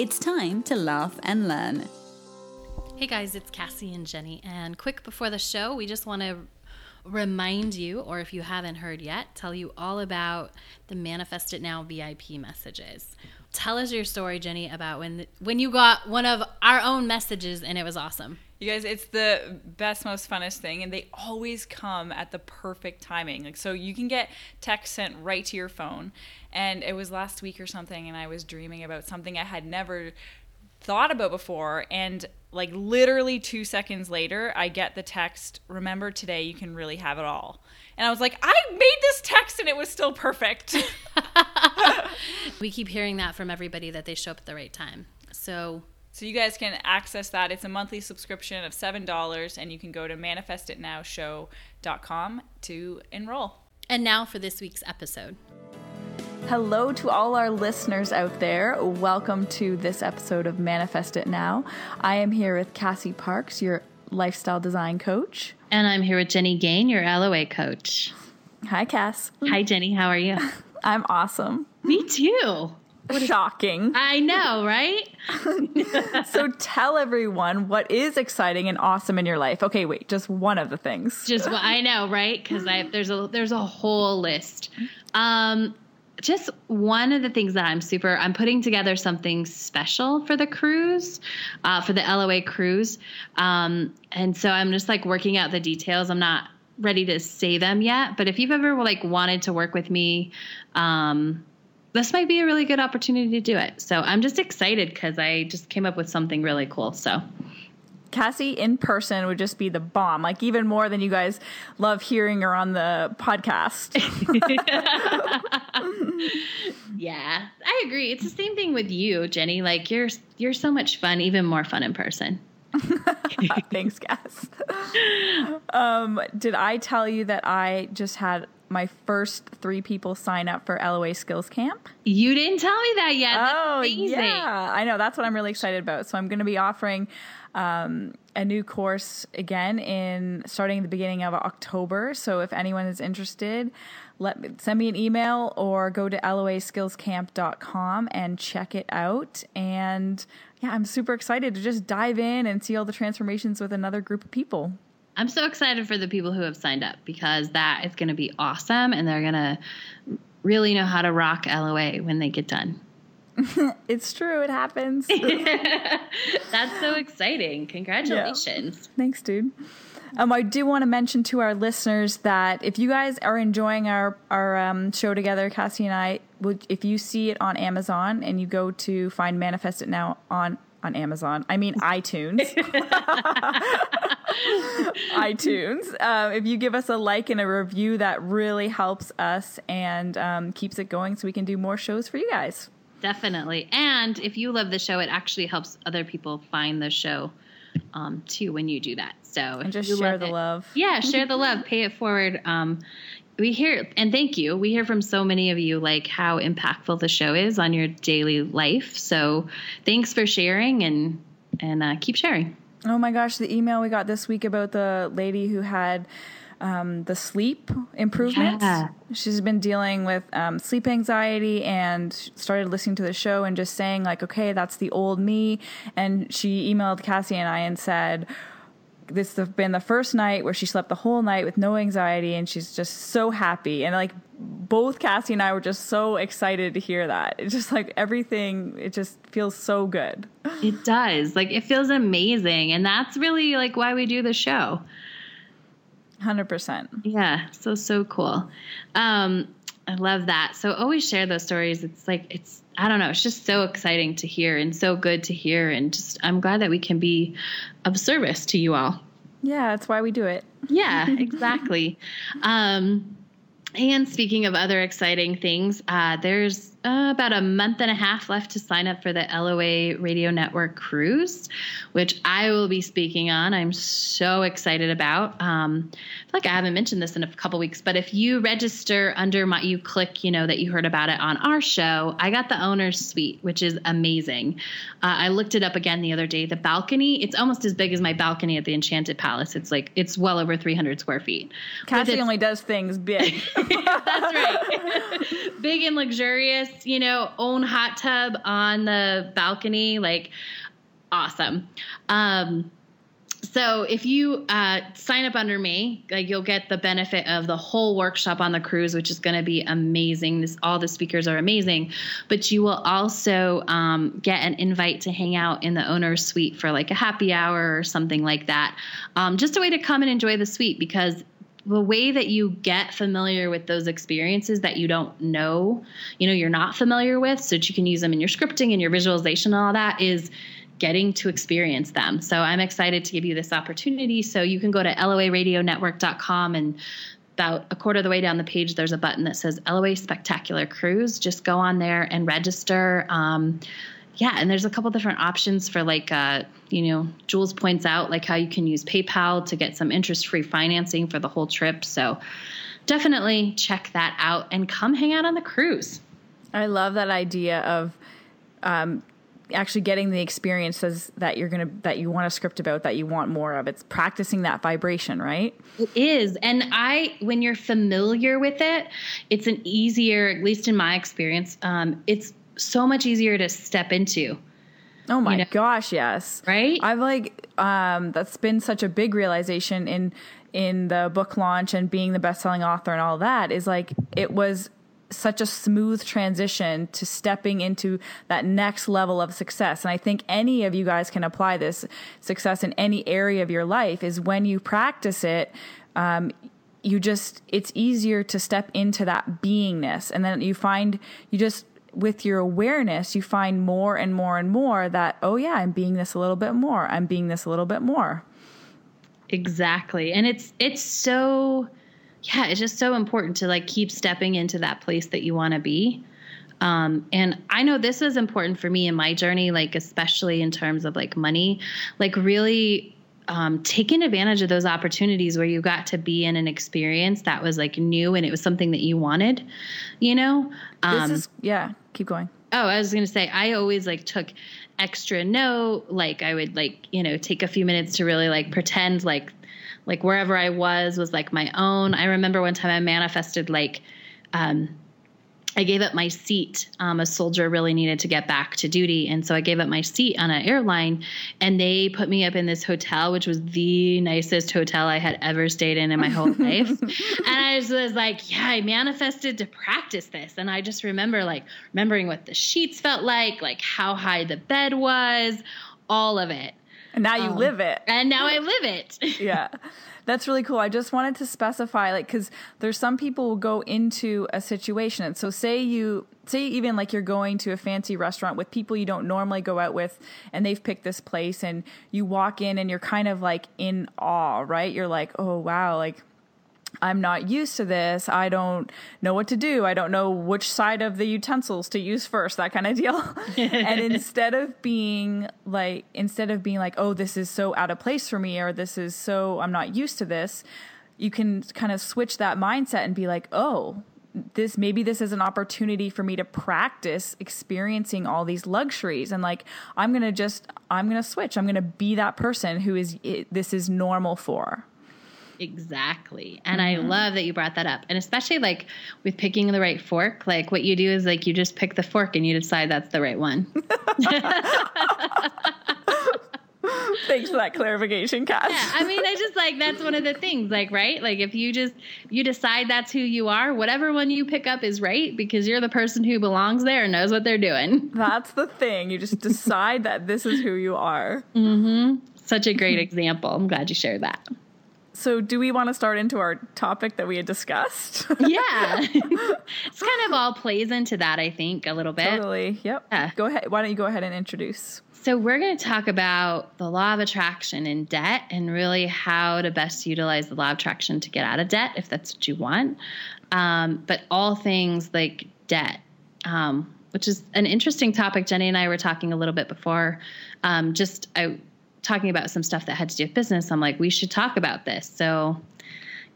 It's time to laugh and learn. Hey guys, it's Cassie and Jenny. And quick before the show, we just want to remind you, or if you haven't heard yet, tell you all about the Manifest It Now VIP messages. Tell us your story, Jenny, about when when you got one of our own messages and it was awesome. You guys, it's the best, most funnest thing, and they always come at the perfect timing. Like, so you can get text sent right to your phone. And it was last week or something, and I was dreaming about something I had never thought about before. And like literally two seconds later, I get the text, Remember today, you can really have it all. And I was like, I made this text and it was still perfect. we keep hearing that from everybody that they show up at the right time. So so you guys can access that. It's a monthly subscription of $7 and you can go to manifestitnowshow.com to enroll. And now for this week's episode. Hello to all our listeners out there. Welcome to this episode of Manifest It Now. I am here with Cassie Parks, your lifestyle design coach. And I'm here with Jenny Gain, your LOA coach. Hi, Cass. Hi, Jenny. How are you? I'm awesome. Me too. Shocking. I know, right? so tell everyone what is exciting and awesome in your life. Okay, wait, just one of the things. Just what I know, right? Because I there's a there's a whole list. Um, just one of the things that I'm super, I'm putting together something special for the cruise, uh, for the LOA cruise. Um, and so I'm just like working out the details. I'm not ready to say them yet, but if you've ever like wanted to work with me, um, this might be a really good opportunity to do it. So I'm just excited because I just came up with something really cool. So Cassie in person would just be the bomb, like even more than you guys love hearing her on the podcast. yeah, I agree. It's the same thing with you, Jenny. Like you're you're so much fun, even more fun in person. Thanks, Cass. Um, did I tell you that I just had my first three people sign up for LOA Skills Camp. You didn't tell me that yet. That's oh, amazing. yeah. I know. That's what I'm really excited about. So I'm going to be offering um, a new course again in starting the beginning of October. So if anyone is interested, let me, send me an email or go to loaskillscamp.com and check it out. And yeah, I'm super excited to just dive in and see all the transformations with another group of people. I'm so excited for the people who have signed up because that is going to be awesome and they're going to really know how to rock LOA when they get done. it's true. It happens. That's so exciting. Congratulations. Yeah. Thanks, dude. Um, I do want to mention to our listeners that if you guys are enjoying our our um, show together, Cassie and I, if you see it on Amazon and you go to find Manifest It Now on on Amazon. I mean iTunes. iTunes. Um, if you give us a like and a review, that really helps us and um, keeps it going so we can do more shows for you guys. Definitely. And if you love the show, it actually helps other people find the show um, too when you do that. So and just share the it, love. Yeah, share the love. Pay it forward. Um, we hear and thank you. We hear from so many of you like how impactful the show is on your daily life. So thanks for sharing and and uh, keep sharing. Oh my gosh, the email we got this week about the lady who had um, the sleep improvements. Yeah. She's been dealing with um, sleep anxiety and started listening to the show and just saying like, okay, that's the old me. And she emailed Cassie and I and said this has been the first night where she slept the whole night with no anxiety and she's just so happy and like both Cassie and I were just so excited to hear that. It's just like everything it just feels so good. It does. Like it feels amazing and that's really like why we do the show. 100%. Yeah, so so cool. Um I love that. So always share those stories. It's like it's I don't know, it's just so exciting to hear and so good to hear and just I'm glad that we can be of service to you all. Yeah, that's why we do it. Yeah, exactly. um and speaking of other exciting things, uh, there's uh, about a month and a half left to sign up for the LOA Radio Network cruise, which I will be speaking on. I'm so excited about. Um, I feel like I haven't mentioned this in a couple weeks, but if you register under my, you click, you know, that you heard about it on our show, I got the owner's suite, which is amazing. Uh, I looked it up again the other day. The balcony, it's almost as big as my balcony at the Enchanted Palace. It's like, it's well over 300 square feet. Cassie only does things big. That's right. big and luxurious you know, own hot tub on the balcony, like awesome. Um, so if you uh, sign up under me, like you'll get the benefit of the whole workshop on the cruise, which is going to be amazing. This, all the speakers are amazing, but you will also um, get an invite to hang out in the owner's suite for like a happy hour or something like that. Um, just a way to come and enjoy the suite because the way that you get familiar with those experiences that you don't know, you know, you're not familiar with, so that you can use them in your scripting and your visualization and all that is getting to experience them. So I'm excited to give you this opportunity. So you can go to loaradionetwork.com and about a quarter of the way down the page, there's a button that says LOA Spectacular Cruise. Just go on there and register. Um, yeah, and there's a couple different options for like, uh, you know, Jules points out like how you can use PayPal to get some interest free financing for the whole trip. So definitely check that out and come hang out on the cruise. I love that idea of um, actually getting the experiences that you're gonna that you want to script about that you want more of. It's practicing that vibration, right? It is, and I when you're familiar with it, it's an easier, at least in my experience, um, it's so much easier to step into. Oh my you know? gosh, yes. Right? I've like um that's been such a big realization in in the book launch and being the best-selling author and all that is like it was such a smooth transition to stepping into that next level of success. And I think any of you guys can apply this success in any area of your life is when you practice it, um, you just, it's easier to step into that beingness. And then you find, you just, with your awareness, you find more and more and more that, oh, yeah, I'm being this a little bit more. I'm being this a little bit more. Exactly. And it's, it's so, yeah, it's just so important to like keep stepping into that place that you want to be. Um, and I know this is important for me in my journey, like, especially in terms of like money, like, really um, taking advantage of those opportunities where you got to be in an experience that was like new and it was something that you wanted, you know? Um, this is, yeah, keep going. Oh, I was going to say, I always like took extra note. Like, I would like, you know, take a few minutes to really like pretend like, like wherever I was was like my own. I remember one time I manifested like, um, I gave up my seat. Um, a soldier really needed to get back to duty. And so I gave up my seat on an airline and they put me up in this hotel, which was the nicest hotel I had ever stayed in in my whole life. and I just was like, yeah, I manifested to practice this. And I just remember like remembering what the sheets felt like, like how high the bed was, all of it. And now you um, live it. And now I live it. yeah. That's really cool. I just wanted to specify, like, because there's some people will go into a situation. And so, say you, say even like you're going to a fancy restaurant with people you don't normally go out with, and they've picked this place, and you walk in and you're kind of like in awe, right? You're like, oh, wow, like, I'm not used to this. I don't know what to do. I don't know which side of the utensils to use first, that kind of deal. and instead of being like, instead of being like, oh, this is so out of place for me, or this is so, I'm not used to this, you can kind of switch that mindset and be like, oh, this maybe this is an opportunity for me to practice experiencing all these luxuries and like i'm gonna just i'm gonna switch i'm gonna be that person who is it, this is normal for Exactly. And mm-hmm. I love that you brought that up. And especially like with picking the right fork, like what you do is like you just pick the fork and you decide that's the right one. Thanks for that clarification, Cass. Yeah, I mean, I just like that's one of the things, like, right? Like, if you just you decide that's who you are, whatever one you pick up is right because you're the person who belongs there and knows what they're doing. That's the thing. You just decide that this is who you are. Mm-hmm. Such a great example. I'm glad you shared that. So, do we want to start into our topic that we had discussed? yeah. it's kind of all plays into that, I think, a little bit. Totally. Yep. Yeah. Go ahead. Why don't you go ahead and introduce? So, we're going to talk about the law of attraction in debt and really how to best utilize the law of attraction to get out of debt if that's what you want. Um, but all things like debt um, which is an interesting topic. Jenny and I were talking a little bit before, um, just I talking about some stuff that had to do with business. I'm like, we should talk about this. So,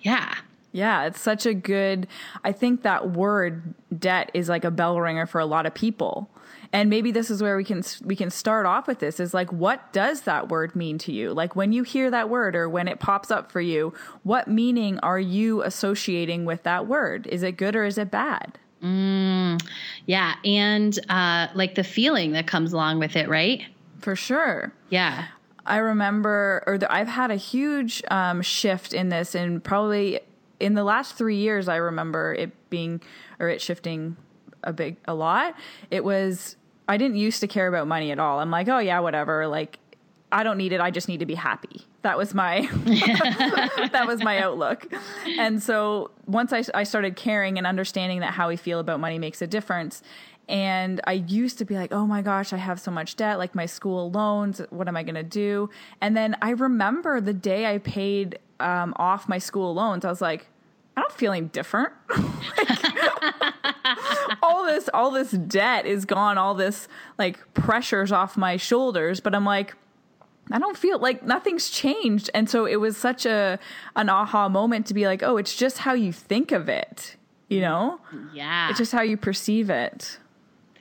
yeah. Yeah, it's such a good. I think that word debt is like a bell ringer for a lot of people. And maybe this is where we can we can start off with this is like what does that word mean to you? Like when you hear that word or when it pops up for you, what meaning are you associating with that word? Is it good or is it bad? Mm, yeah, and uh, like the feeling that comes along with it, right? For sure. Yeah. I remember, or the, I've had a huge um, shift in this, and probably in the last three years, I remember it being or it shifting a big a lot. It was I didn't used to care about money at all. I'm like, oh yeah, whatever. Like I don't need it. I just need to be happy. That was my that was my outlook. And so once I, I started caring and understanding that how we feel about money makes a difference. And I used to be like, oh my gosh, I have so much debt, like my school loans. What am I going to do? And then I remember the day I paid um, off my school loans, I was like, I don't feel any different. like, all this, all this debt is gone. All this like pressures off my shoulders, but I'm like, I don't feel like nothing's changed. And so it was such a an aha moment to be like, oh, it's just how you think of it, you know? Yeah. It's just how you perceive it.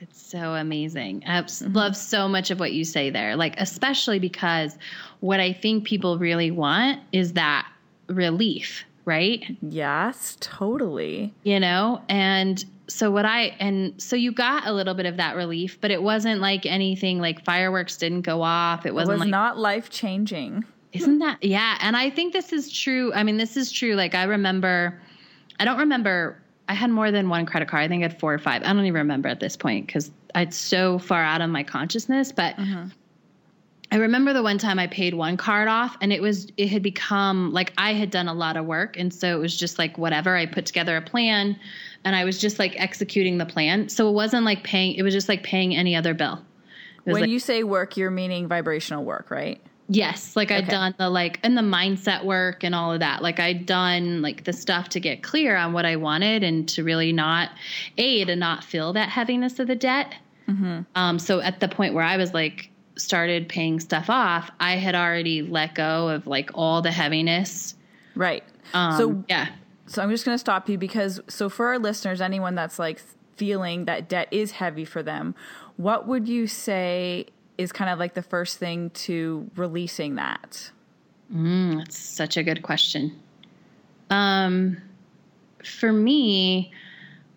It's so amazing. I mm-hmm. love so much of what you say there. Like especially because what I think people really want is that relief, right? Yes, totally. You know, and so what I and so you got a little bit of that relief, but it wasn't like anything like fireworks didn't go off. It wasn't it was like not life changing. Isn't that yeah? And I think this is true. I mean, this is true. Like I remember, I don't remember. I had more than one credit card. I think I had four or five. I don't even remember at this point because it's so far out of my consciousness. But mm-hmm. I remember the one time I paid one card off and it was it had become like I had done a lot of work and so it was just like whatever I put together a plan and I was just like executing the plan. So it wasn't like paying, it was just like paying any other bill. When like, you say work, you're meaning vibrational work, right? Yes, like I'd done the like and the mindset work and all of that. Like I'd done like the stuff to get clear on what I wanted and to really not a to not feel that heaviness of the debt. Mm-hmm. Um, so at the point where I was like started paying stuff off, I had already let go of like all the heaviness. Right. Um, so yeah, so I'm just going to stop you because so for our listeners, anyone that's like feeling that debt is heavy for them, what would you say is kind of like the first thing to releasing that? Mm, that's such a good question. Um, for me,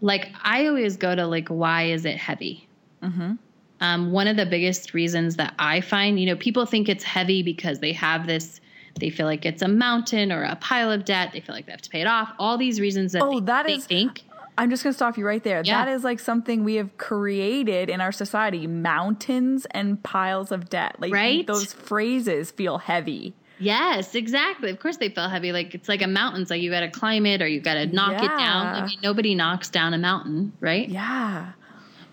like I always go to like, why is it heavy? Mm-hmm. Um, one of the biggest reasons that I find, you know, people think it's heavy because they have this they feel like it's a mountain or a pile of debt. They feel like they have to pay it off. All these reasons that oh, they, that they is, think. I'm just going to stop you right there. Yeah. That is like something we have created in our society mountains and piles of debt. Like right? those phrases feel heavy. Yes, exactly. Of course they feel heavy. Like it's like a mountain. So you got to climb it or you got to knock yeah. it down. I mean, nobody knocks down a mountain, right? Yeah.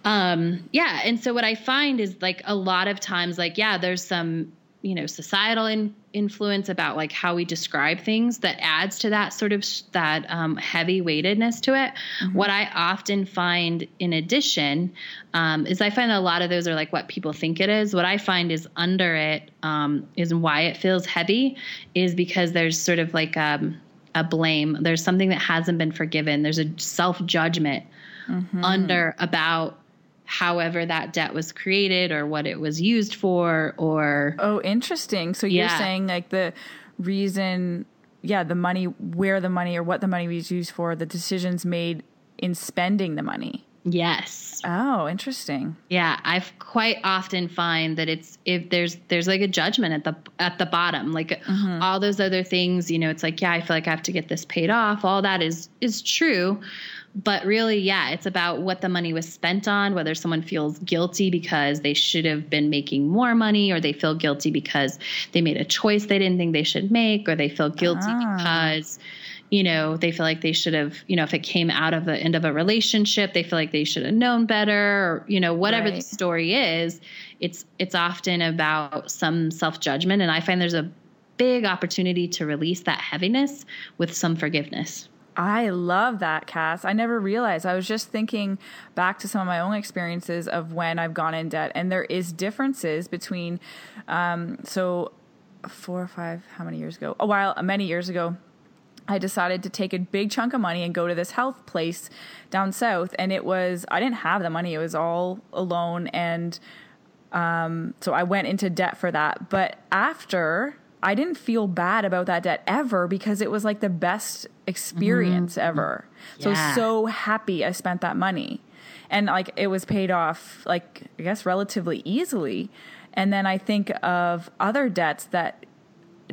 Um, yeah. And so what I find is like a lot of times, like, yeah, there's some you know societal in, influence about like how we describe things that adds to that sort of that um, heavy weightedness to it mm-hmm. what i often find in addition um, is i find that a lot of those are like what people think it is what i find is under it um, is why it feels heavy is because there's sort of like um, a blame there's something that hasn't been forgiven there's a self judgment mm-hmm. under about however that debt was created or what it was used for or oh interesting. So you're saying like the reason yeah the money where the money or what the money was used for the decisions made in spending the money. Yes. Oh interesting. Yeah i've quite often find that it's if there's there's like a judgment at the at the bottom like mm-hmm. all those other things you know it's like yeah i feel like i have to get this paid off. All that is is true but really, yeah, it's about what the money was spent on, whether someone feels guilty because they should have been making more money, or they feel guilty because they made a choice they didn't think they should make, or they feel guilty ah. because you know they feel like they should have you know if it came out of the end of a relationship they feel like they should have known better or you know whatever right. the story is it's it's often about some self-judgment and i find there's a big opportunity to release that heaviness with some forgiveness I love that, Cass. I never realized. I was just thinking back to some of my own experiences of when I've gone in debt, and there is differences between. Um, so, four or five, how many years ago? A while, many years ago, I decided to take a big chunk of money and go to this health place down south. And it was, I didn't have the money, it was all alone. And um, so I went into debt for that. But after, I didn't feel bad about that debt ever because it was like the best experience mm-hmm. ever. Yeah. So, so happy I spent that money. And like it was paid off, like, I guess, relatively easily. And then I think of other debts that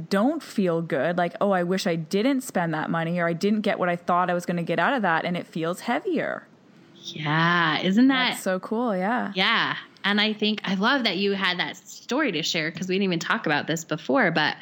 don't feel good like oh i wish i didn't spend that money or i didn't get what i thought i was going to get out of that and it feels heavier yeah isn't that That's so cool yeah yeah and i think i love that you had that story to share because we didn't even talk about this before but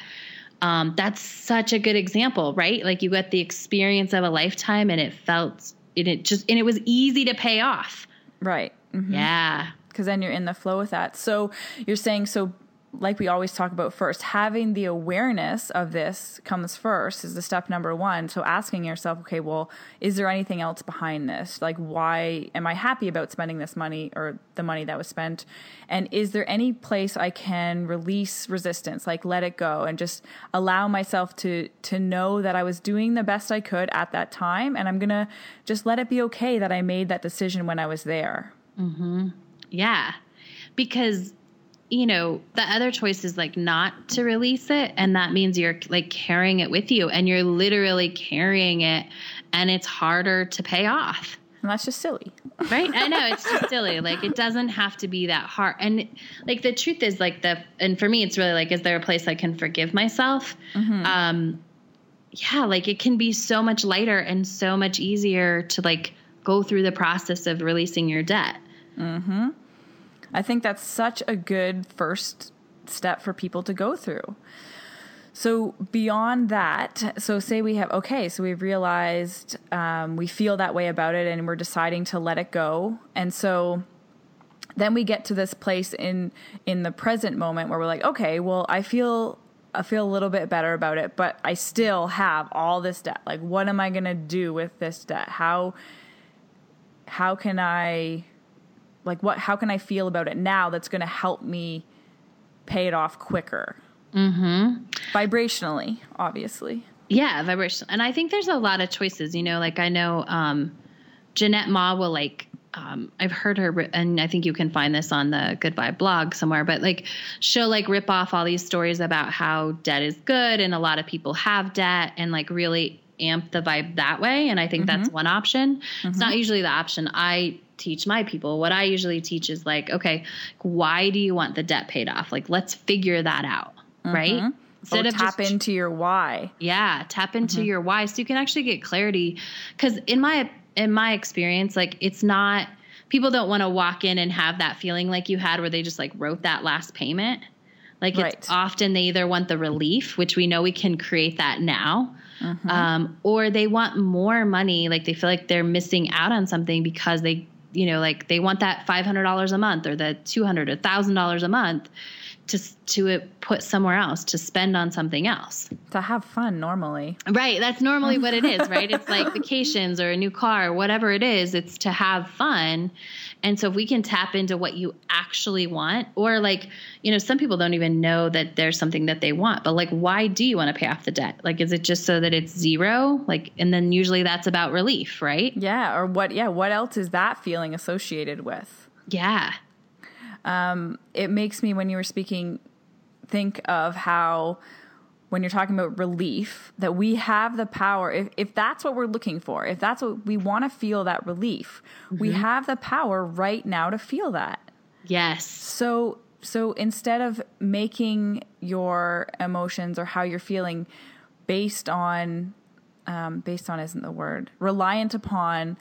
um, that's such a good example right? Like you got the experience of a lifetime and it felt and it just and it was easy to pay off. Right. Mm-hmm. yeah. Because then you're in the flow with that. So you're saying so like we always talk about first, having the awareness of this comes first is the step number one. So asking yourself, okay, well, is there anything else behind this? Like, why am I happy about spending this money or the money that was spent? And is there any place I can release resistance, like let it go and just allow myself to to know that I was doing the best I could at that time, and I'm gonna just let it be okay that I made that decision when I was there. Mm-hmm. Yeah, because you know, the other choice is like not to release it. And that means you're like carrying it with you and you're literally carrying it and it's harder to pay off. And that's just silly. right? I know it's just silly. Like it doesn't have to be that hard. And like the truth is like the, and for me, it's really like, is there a place I can forgive myself? Mm-hmm. Um, yeah, like it can be so much lighter and so much easier to like go through the process of releasing your debt. Mm-hmm. I think that's such a good first step for people to go through. So beyond that, so say we have okay, so we've realized um, we feel that way about it, and we're deciding to let it go, and so then we get to this place in in the present moment where we're like, okay, well, I feel I feel a little bit better about it, but I still have all this debt. Like, what am I gonna do with this debt? How how can I like what how can i feel about it now that's going to help me pay it off quicker mm-hmm. vibrationally obviously yeah vibration and i think there's a lot of choices you know like i know um, Jeannette Maw will like um, I've heard her, and I think you can find this on the Good Vibe blog somewhere. But like, she'll like rip off all these stories about how debt is good, and a lot of people have debt, and like really amp the vibe that way. And I think mm-hmm. that's one option. Mm-hmm. It's not usually the option I teach my people. What I usually teach is like, okay, why do you want the debt paid off? Like, let's figure that out, mm-hmm. right? Instead of tap just, into your why. Yeah, tap into mm-hmm. your why so you can actually get clarity. Because in my in my experience, like it's not people don't want to walk in and have that feeling like you had where they just like wrote that last payment. Like right. it's often they either want the relief, which we know we can create that now, mm-hmm. um, or they want more money. Like they feel like they're missing out on something because they you know, like they want that $500 a month or the 200 or $1,000 a month to to put somewhere else to spend on something else to have fun normally right that's normally what it is right it's like vacations or a new car whatever it is it's to have fun and so if we can tap into what you actually want, or like, you know, some people don't even know that there's something that they want, but like, why do you want to pay off the debt? Like, is it just so that it's zero? Like, and then usually that's about relief, right? Yeah. Or what, yeah. What else is that feeling associated with? Yeah. Um, it makes me, when you were speaking, think of how when you're talking about relief that we have the power if, if that's what we're looking for if that's what we want to feel that relief mm-hmm. we have the power right now to feel that yes so so instead of making your emotions or how you're feeling based on um, based on isn't the word reliant upon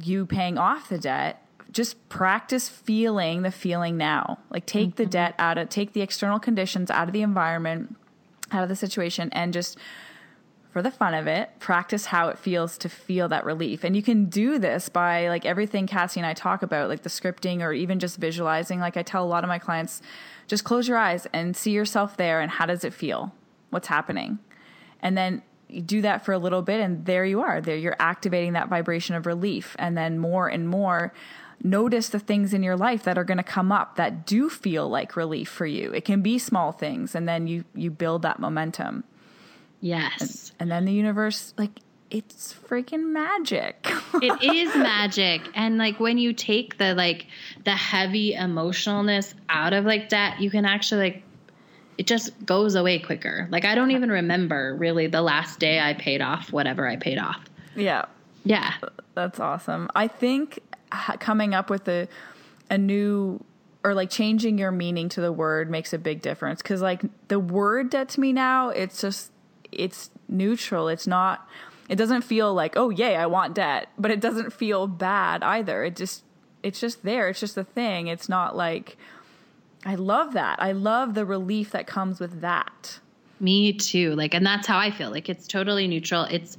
you paying off the debt just practice feeling the feeling now like take mm-hmm. the debt out of take the external conditions out of the environment out of the situation and just for the fun of it, practice how it feels to feel that relief. And you can do this by like everything Cassie and I talk about, like the scripting or even just visualizing. Like I tell a lot of my clients, just close your eyes and see yourself there and how does it feel? What's happening? And then you do that for a little bit and there you are. There you're activating that vibration of relief and then more and more notice the things in your life that are going to come up that do feel like relief for you. It can be small things and then you you build that momentum. Yes. And, and then the universe like it's freaking magic. it is magic. And like when you take the like the heavy emotionalness out of like that, you can actually like it just goes away quicker. Like I don't even remember really the last day I paid off whatever I paid off. Yeah. Yeah. That's awesome. I think coming up with a a new or like changing your meaning to the word makes a big difference cuz like the word debt to me now it's just it's neutral. It's not it doesn't feel like, "Oh, yay, I want debt," but it doesn't feel bad either. It just it's just there. It's just a thing. It's not like I love that. I love the relief that comes with that. Me too. Like and that's how I feel. Like it's totally neutral. It's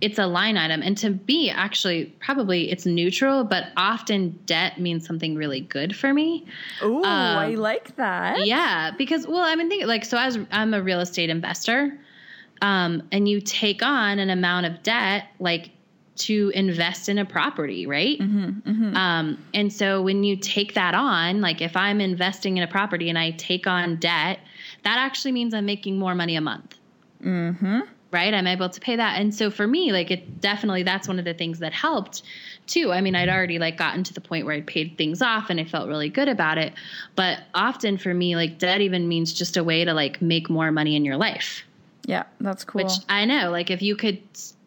it's a line item and to me, actually probably it's neutral, but often debt means something really good for me. Ooh, um, I like that. Yeah, because well, I mean think like so as I'm a real estate investor, um, and you take on an amount of debt like to invest in a property, right? Mm-hmm, mm-hmm. Um, and so when you take that on, like if I'm investing in a property and I take on debt, that actually means I'm making more money a month. Mm-hmm. Right? I'm able to pay that. And so for me, like it definitely that's one of the things that helped too. I mean, I'd already like gotten to the point where I'd paid things off and I felt really good about it. But often for me, like debt even means just a way to like make more money in your life. Yeah, that's cool. Which I know, like if you could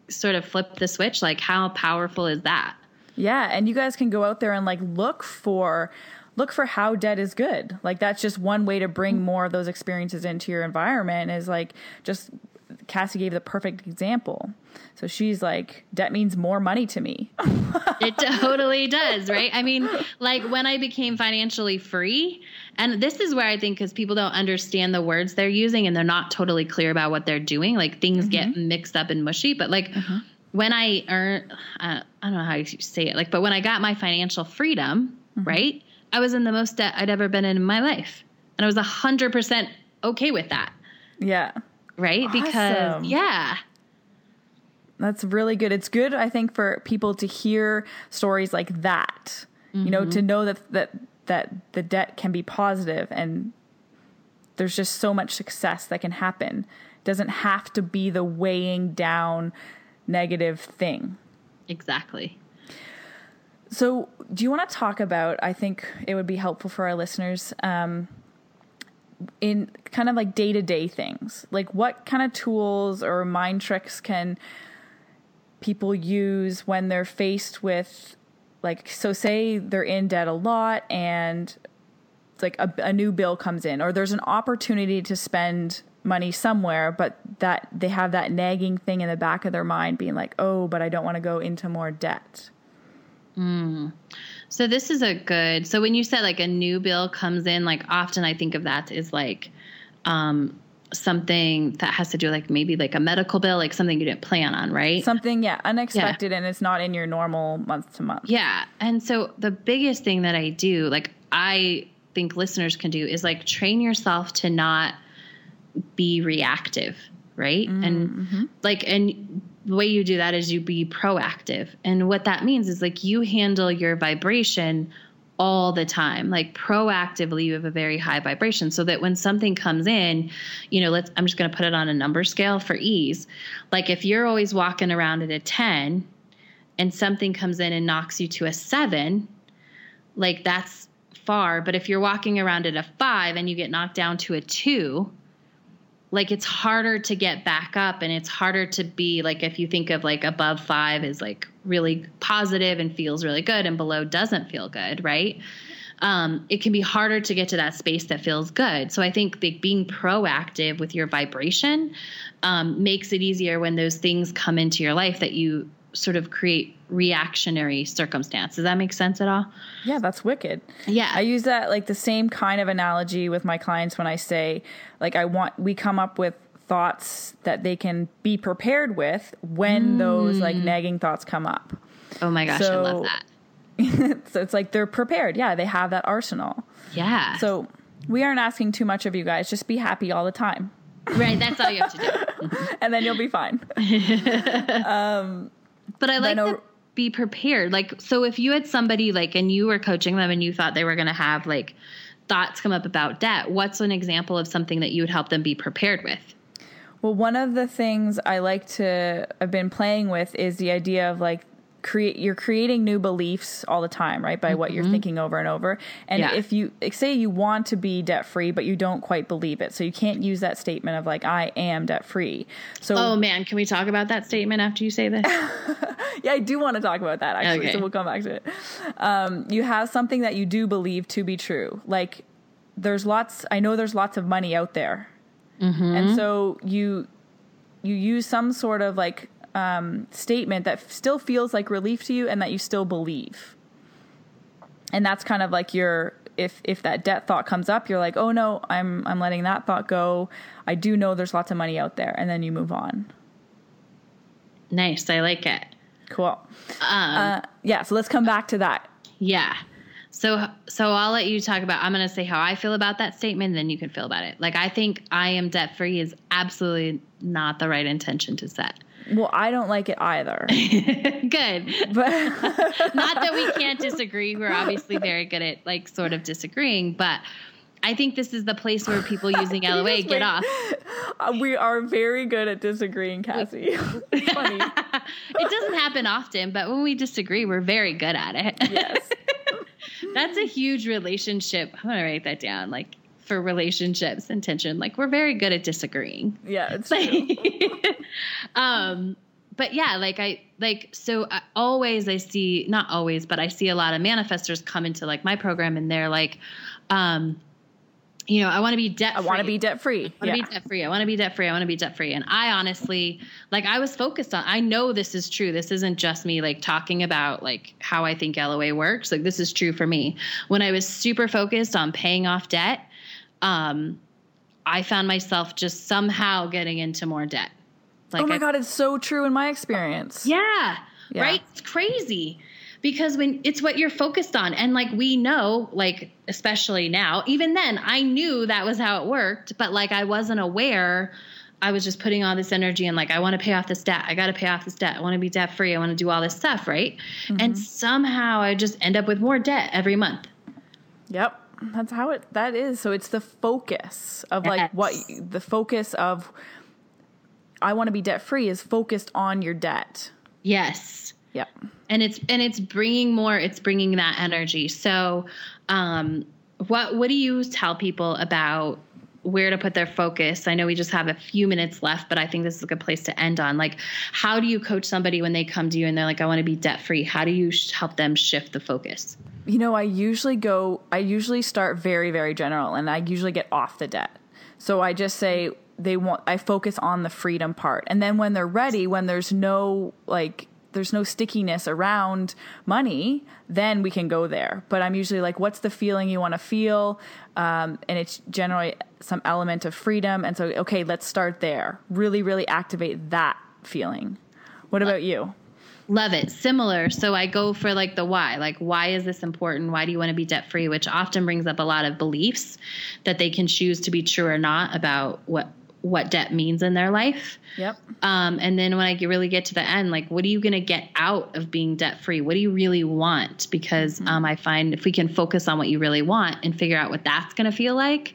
sort of flip the switch, like how powerful is that? Yeah, and you guys can go out there and like look for look for how debt is good. Like that's just one way to bring more of those experiences into your environment is like just Cassie gave the perfect example. So she's like, debt means more money to me. it totally does, right? I mean, like when I became financially free, and this is where I think because people don't understand the words they're using and they're not totally clear about what they're doing, like things mm-hmm. get mixed up and mushy. But like mm-hmm. when I earn, uh, I don't know how you say it, like, but when I got my financial freedom, mm-hmm. right? I was in the most debt I'd ever been in my life. And I was 100% okay with that. Yeah. Right? Awesome. Because, yeah. That's really good. It's good, I think, for people to hear stories like that. Mm-hmm. You know, to mm-hmm. know that that that the debt can be positive and there's just so much success that can happen. It doesn't have to be the weighing down negative thing. Exactly. So, do you want to talk about? I think it would be helpful for our listeners um, in kind of like day to day things. Like, what kind of tools or mind tricks can people use when they're faced with, like, so say they're in debt a lot and like a, a new bill comes in, or there's an opportunity to spend money somewhere, but that they have that nagging thing in the back of their mind being like, oh, but I don't want to go into more debt. Mm. So this is a good. So when you said like a new bill comes in, like often I think of that as like um, something that has to do like maybe like a medical bill, like something you didn't plan on, right? Something, yeah, unexpected, yeah. and it's not in your normal month to month. Yeah, and so the biggest thing that I do, like I think listeners can do, is like train yourself to not be reactive, right? Mm-hmm. And like, and the way you do that is you be proactive. And what that means is like you handle your vibration all the time. Like proactively you have a very high vibration so that when something comes in, you know, let's I'm just going to put it on a number scale for ease. Like if you're always walking around at a 10 and something comes in and knocks you to a 7, like that's far, but if you're walking around at a 5 and you get knocked down to a 2, like it's harder to get back up and it's harder to be like if you think of like above five is like really positive and feels really good and below doesn't feel good right? Um, it can be harder to get to that space that feels good. So i think like being proactive with your vibration um, makes it easier when those things come into your life that you sort of create reactionary circumstance. Does that make sense at all? Yeah, that's wicked. Yeah. I use that like the same kind of analogy with my clients when I say like I want we come up with thoughts that they can be prepared with when mm. those like nagging thoughts come up. Oh my gosh, so, I love that. so it's like they're prepared. Yeah, they have that arsenal. Yeah. So we aren't asking too much of you guys. Just be happy all the time. Right, that's all you have to do. and then you'll be fine. But I like to be prepared. Like, so if you had somebody like, and you were coaching them and you thought they were going to have like thoughts come up about debt, what's an example of something that you would help them be prepared with? Well, one of the things I like to have been playing with is the idea of like create you're creating new beliefs all the time, right? By what you're thinking over and over. And Yeah. if you say you want to be debt free, but you don't quite believe it, so you can't use that statement of like I am debt free. So Oh man, can we talk about that statement after you say this? yeah, I do want to talk about that actually. Okay. So we'll come back to it. Um, you have something that you do believe to be true. Like there's lots. I know there's lots of money out there, and so you you use some sort of like um, statement that f- still feels like relief to you, and that you still believe. And that's kind of like your if if that debt thought comes up, you're like, oh no, I'm I'm letting that thought go. I do know there's lots of money out there, and then you move on. nice, I like it. Cool. Um, Uh, yeah. So let's come back to that. Yeah. So so I'll let you talk about I'm going to say how I feel about that statement then you can feel about it. Like I think I am debt free is absolutely not the right intention to set. Well, I don't like it either. good. But Not that we can't disagree. We're obviously very good at like sort of disagreeing, but I think this is the place where people using LOA get off. Uh, we are very good at disagreeing, Cassie. it's funny. It doesn't happen often, but when we disagree, we're very good at it. Yes. That's a huge relationship. I'm gonna write that down. Like for relationships and tension, like we're very good at disagreeing. Yeah, it's true. um, but yeah, like I like so I, always I see not always, but I see a lot of manifestors come into like my program and they're like, um, you know, I want to be debt. I want to be debt free. I want to be debt free. I want to be debt free. I want to be debt free. And I honestly, like, I was focused on. I know this is true. This isn't just me like talking about like how I think LOA works. Like this is true for me. When I was super focused on paying off debt, um, I found myself just somehow getting into more debt. Like oh my I, god, it's so true in my experience. yeah, Yeah. right. It's crazy because when it's what you're focused on, and like we know, like especially now, even then, I knew that was how it worked, but like I wasn't aware. I was just putting all this energy and like I want to pay off this debt. I got to pay off this debt. I want to be debt free. I want to do all this stuff, right? And somehow I just end up with more debt every month. Yep. That's how it that is. So it's the focus of like what the focus of I want to be debt free is focused on your debt. Yes. Yep. and it's and it's bringing more it's bringing that energy so um what what do you tell people about where to put their focus i know we just have a few minutes left but i think this is a good place to end on like how do you coach somebody when they come to you and they're like i want to be debt free how do you sh- help them shift the focus You know, I usually go, I usually start very, very general and I usually get off the debt. So I just say they want, I focus on the freedom part. And then when they're ready, when there's no like, there's no stickiness around money, then we can go there. But I'm usually like, what's the feeling you want to feel? Um, and it's generally some element of freedom. And so, okay, let's start there. Really, really activate that feeling. What about you? Love it. Similar. So I go for like the why. Like, why is this important? Why do you want to be debt free? Which often brings up a lot of beliefs that they can choose to be true or not about what what debt means in their life. Yep. Um, and then when I really get to the end, like, what are you going to get out of being debt free? What do you really want? Because um, I find if we can focus on what you really want and figure out what that's going to feel like,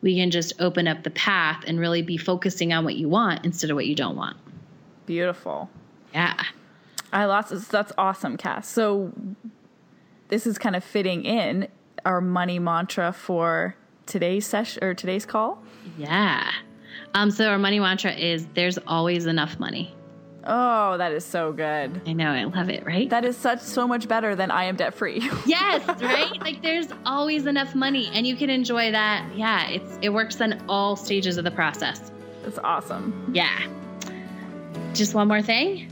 we can just open up the path and really be focusing on what you want instead of what you don't want. Beautiful. Yeah. I lost. That's awesome, Cass. So this is kind of fitting in our money mantra for today's session or today's call. Yeah. Um, so our money mantra is there's always enough money. Oh, that is so good. I know, I love it, right? That is such so much better than I am debt free. yes, right? Like there's always enough money and you can enjoy that. Yeah, it's it works on all stages of the process. That's awesome. Yeah. Just one more thing.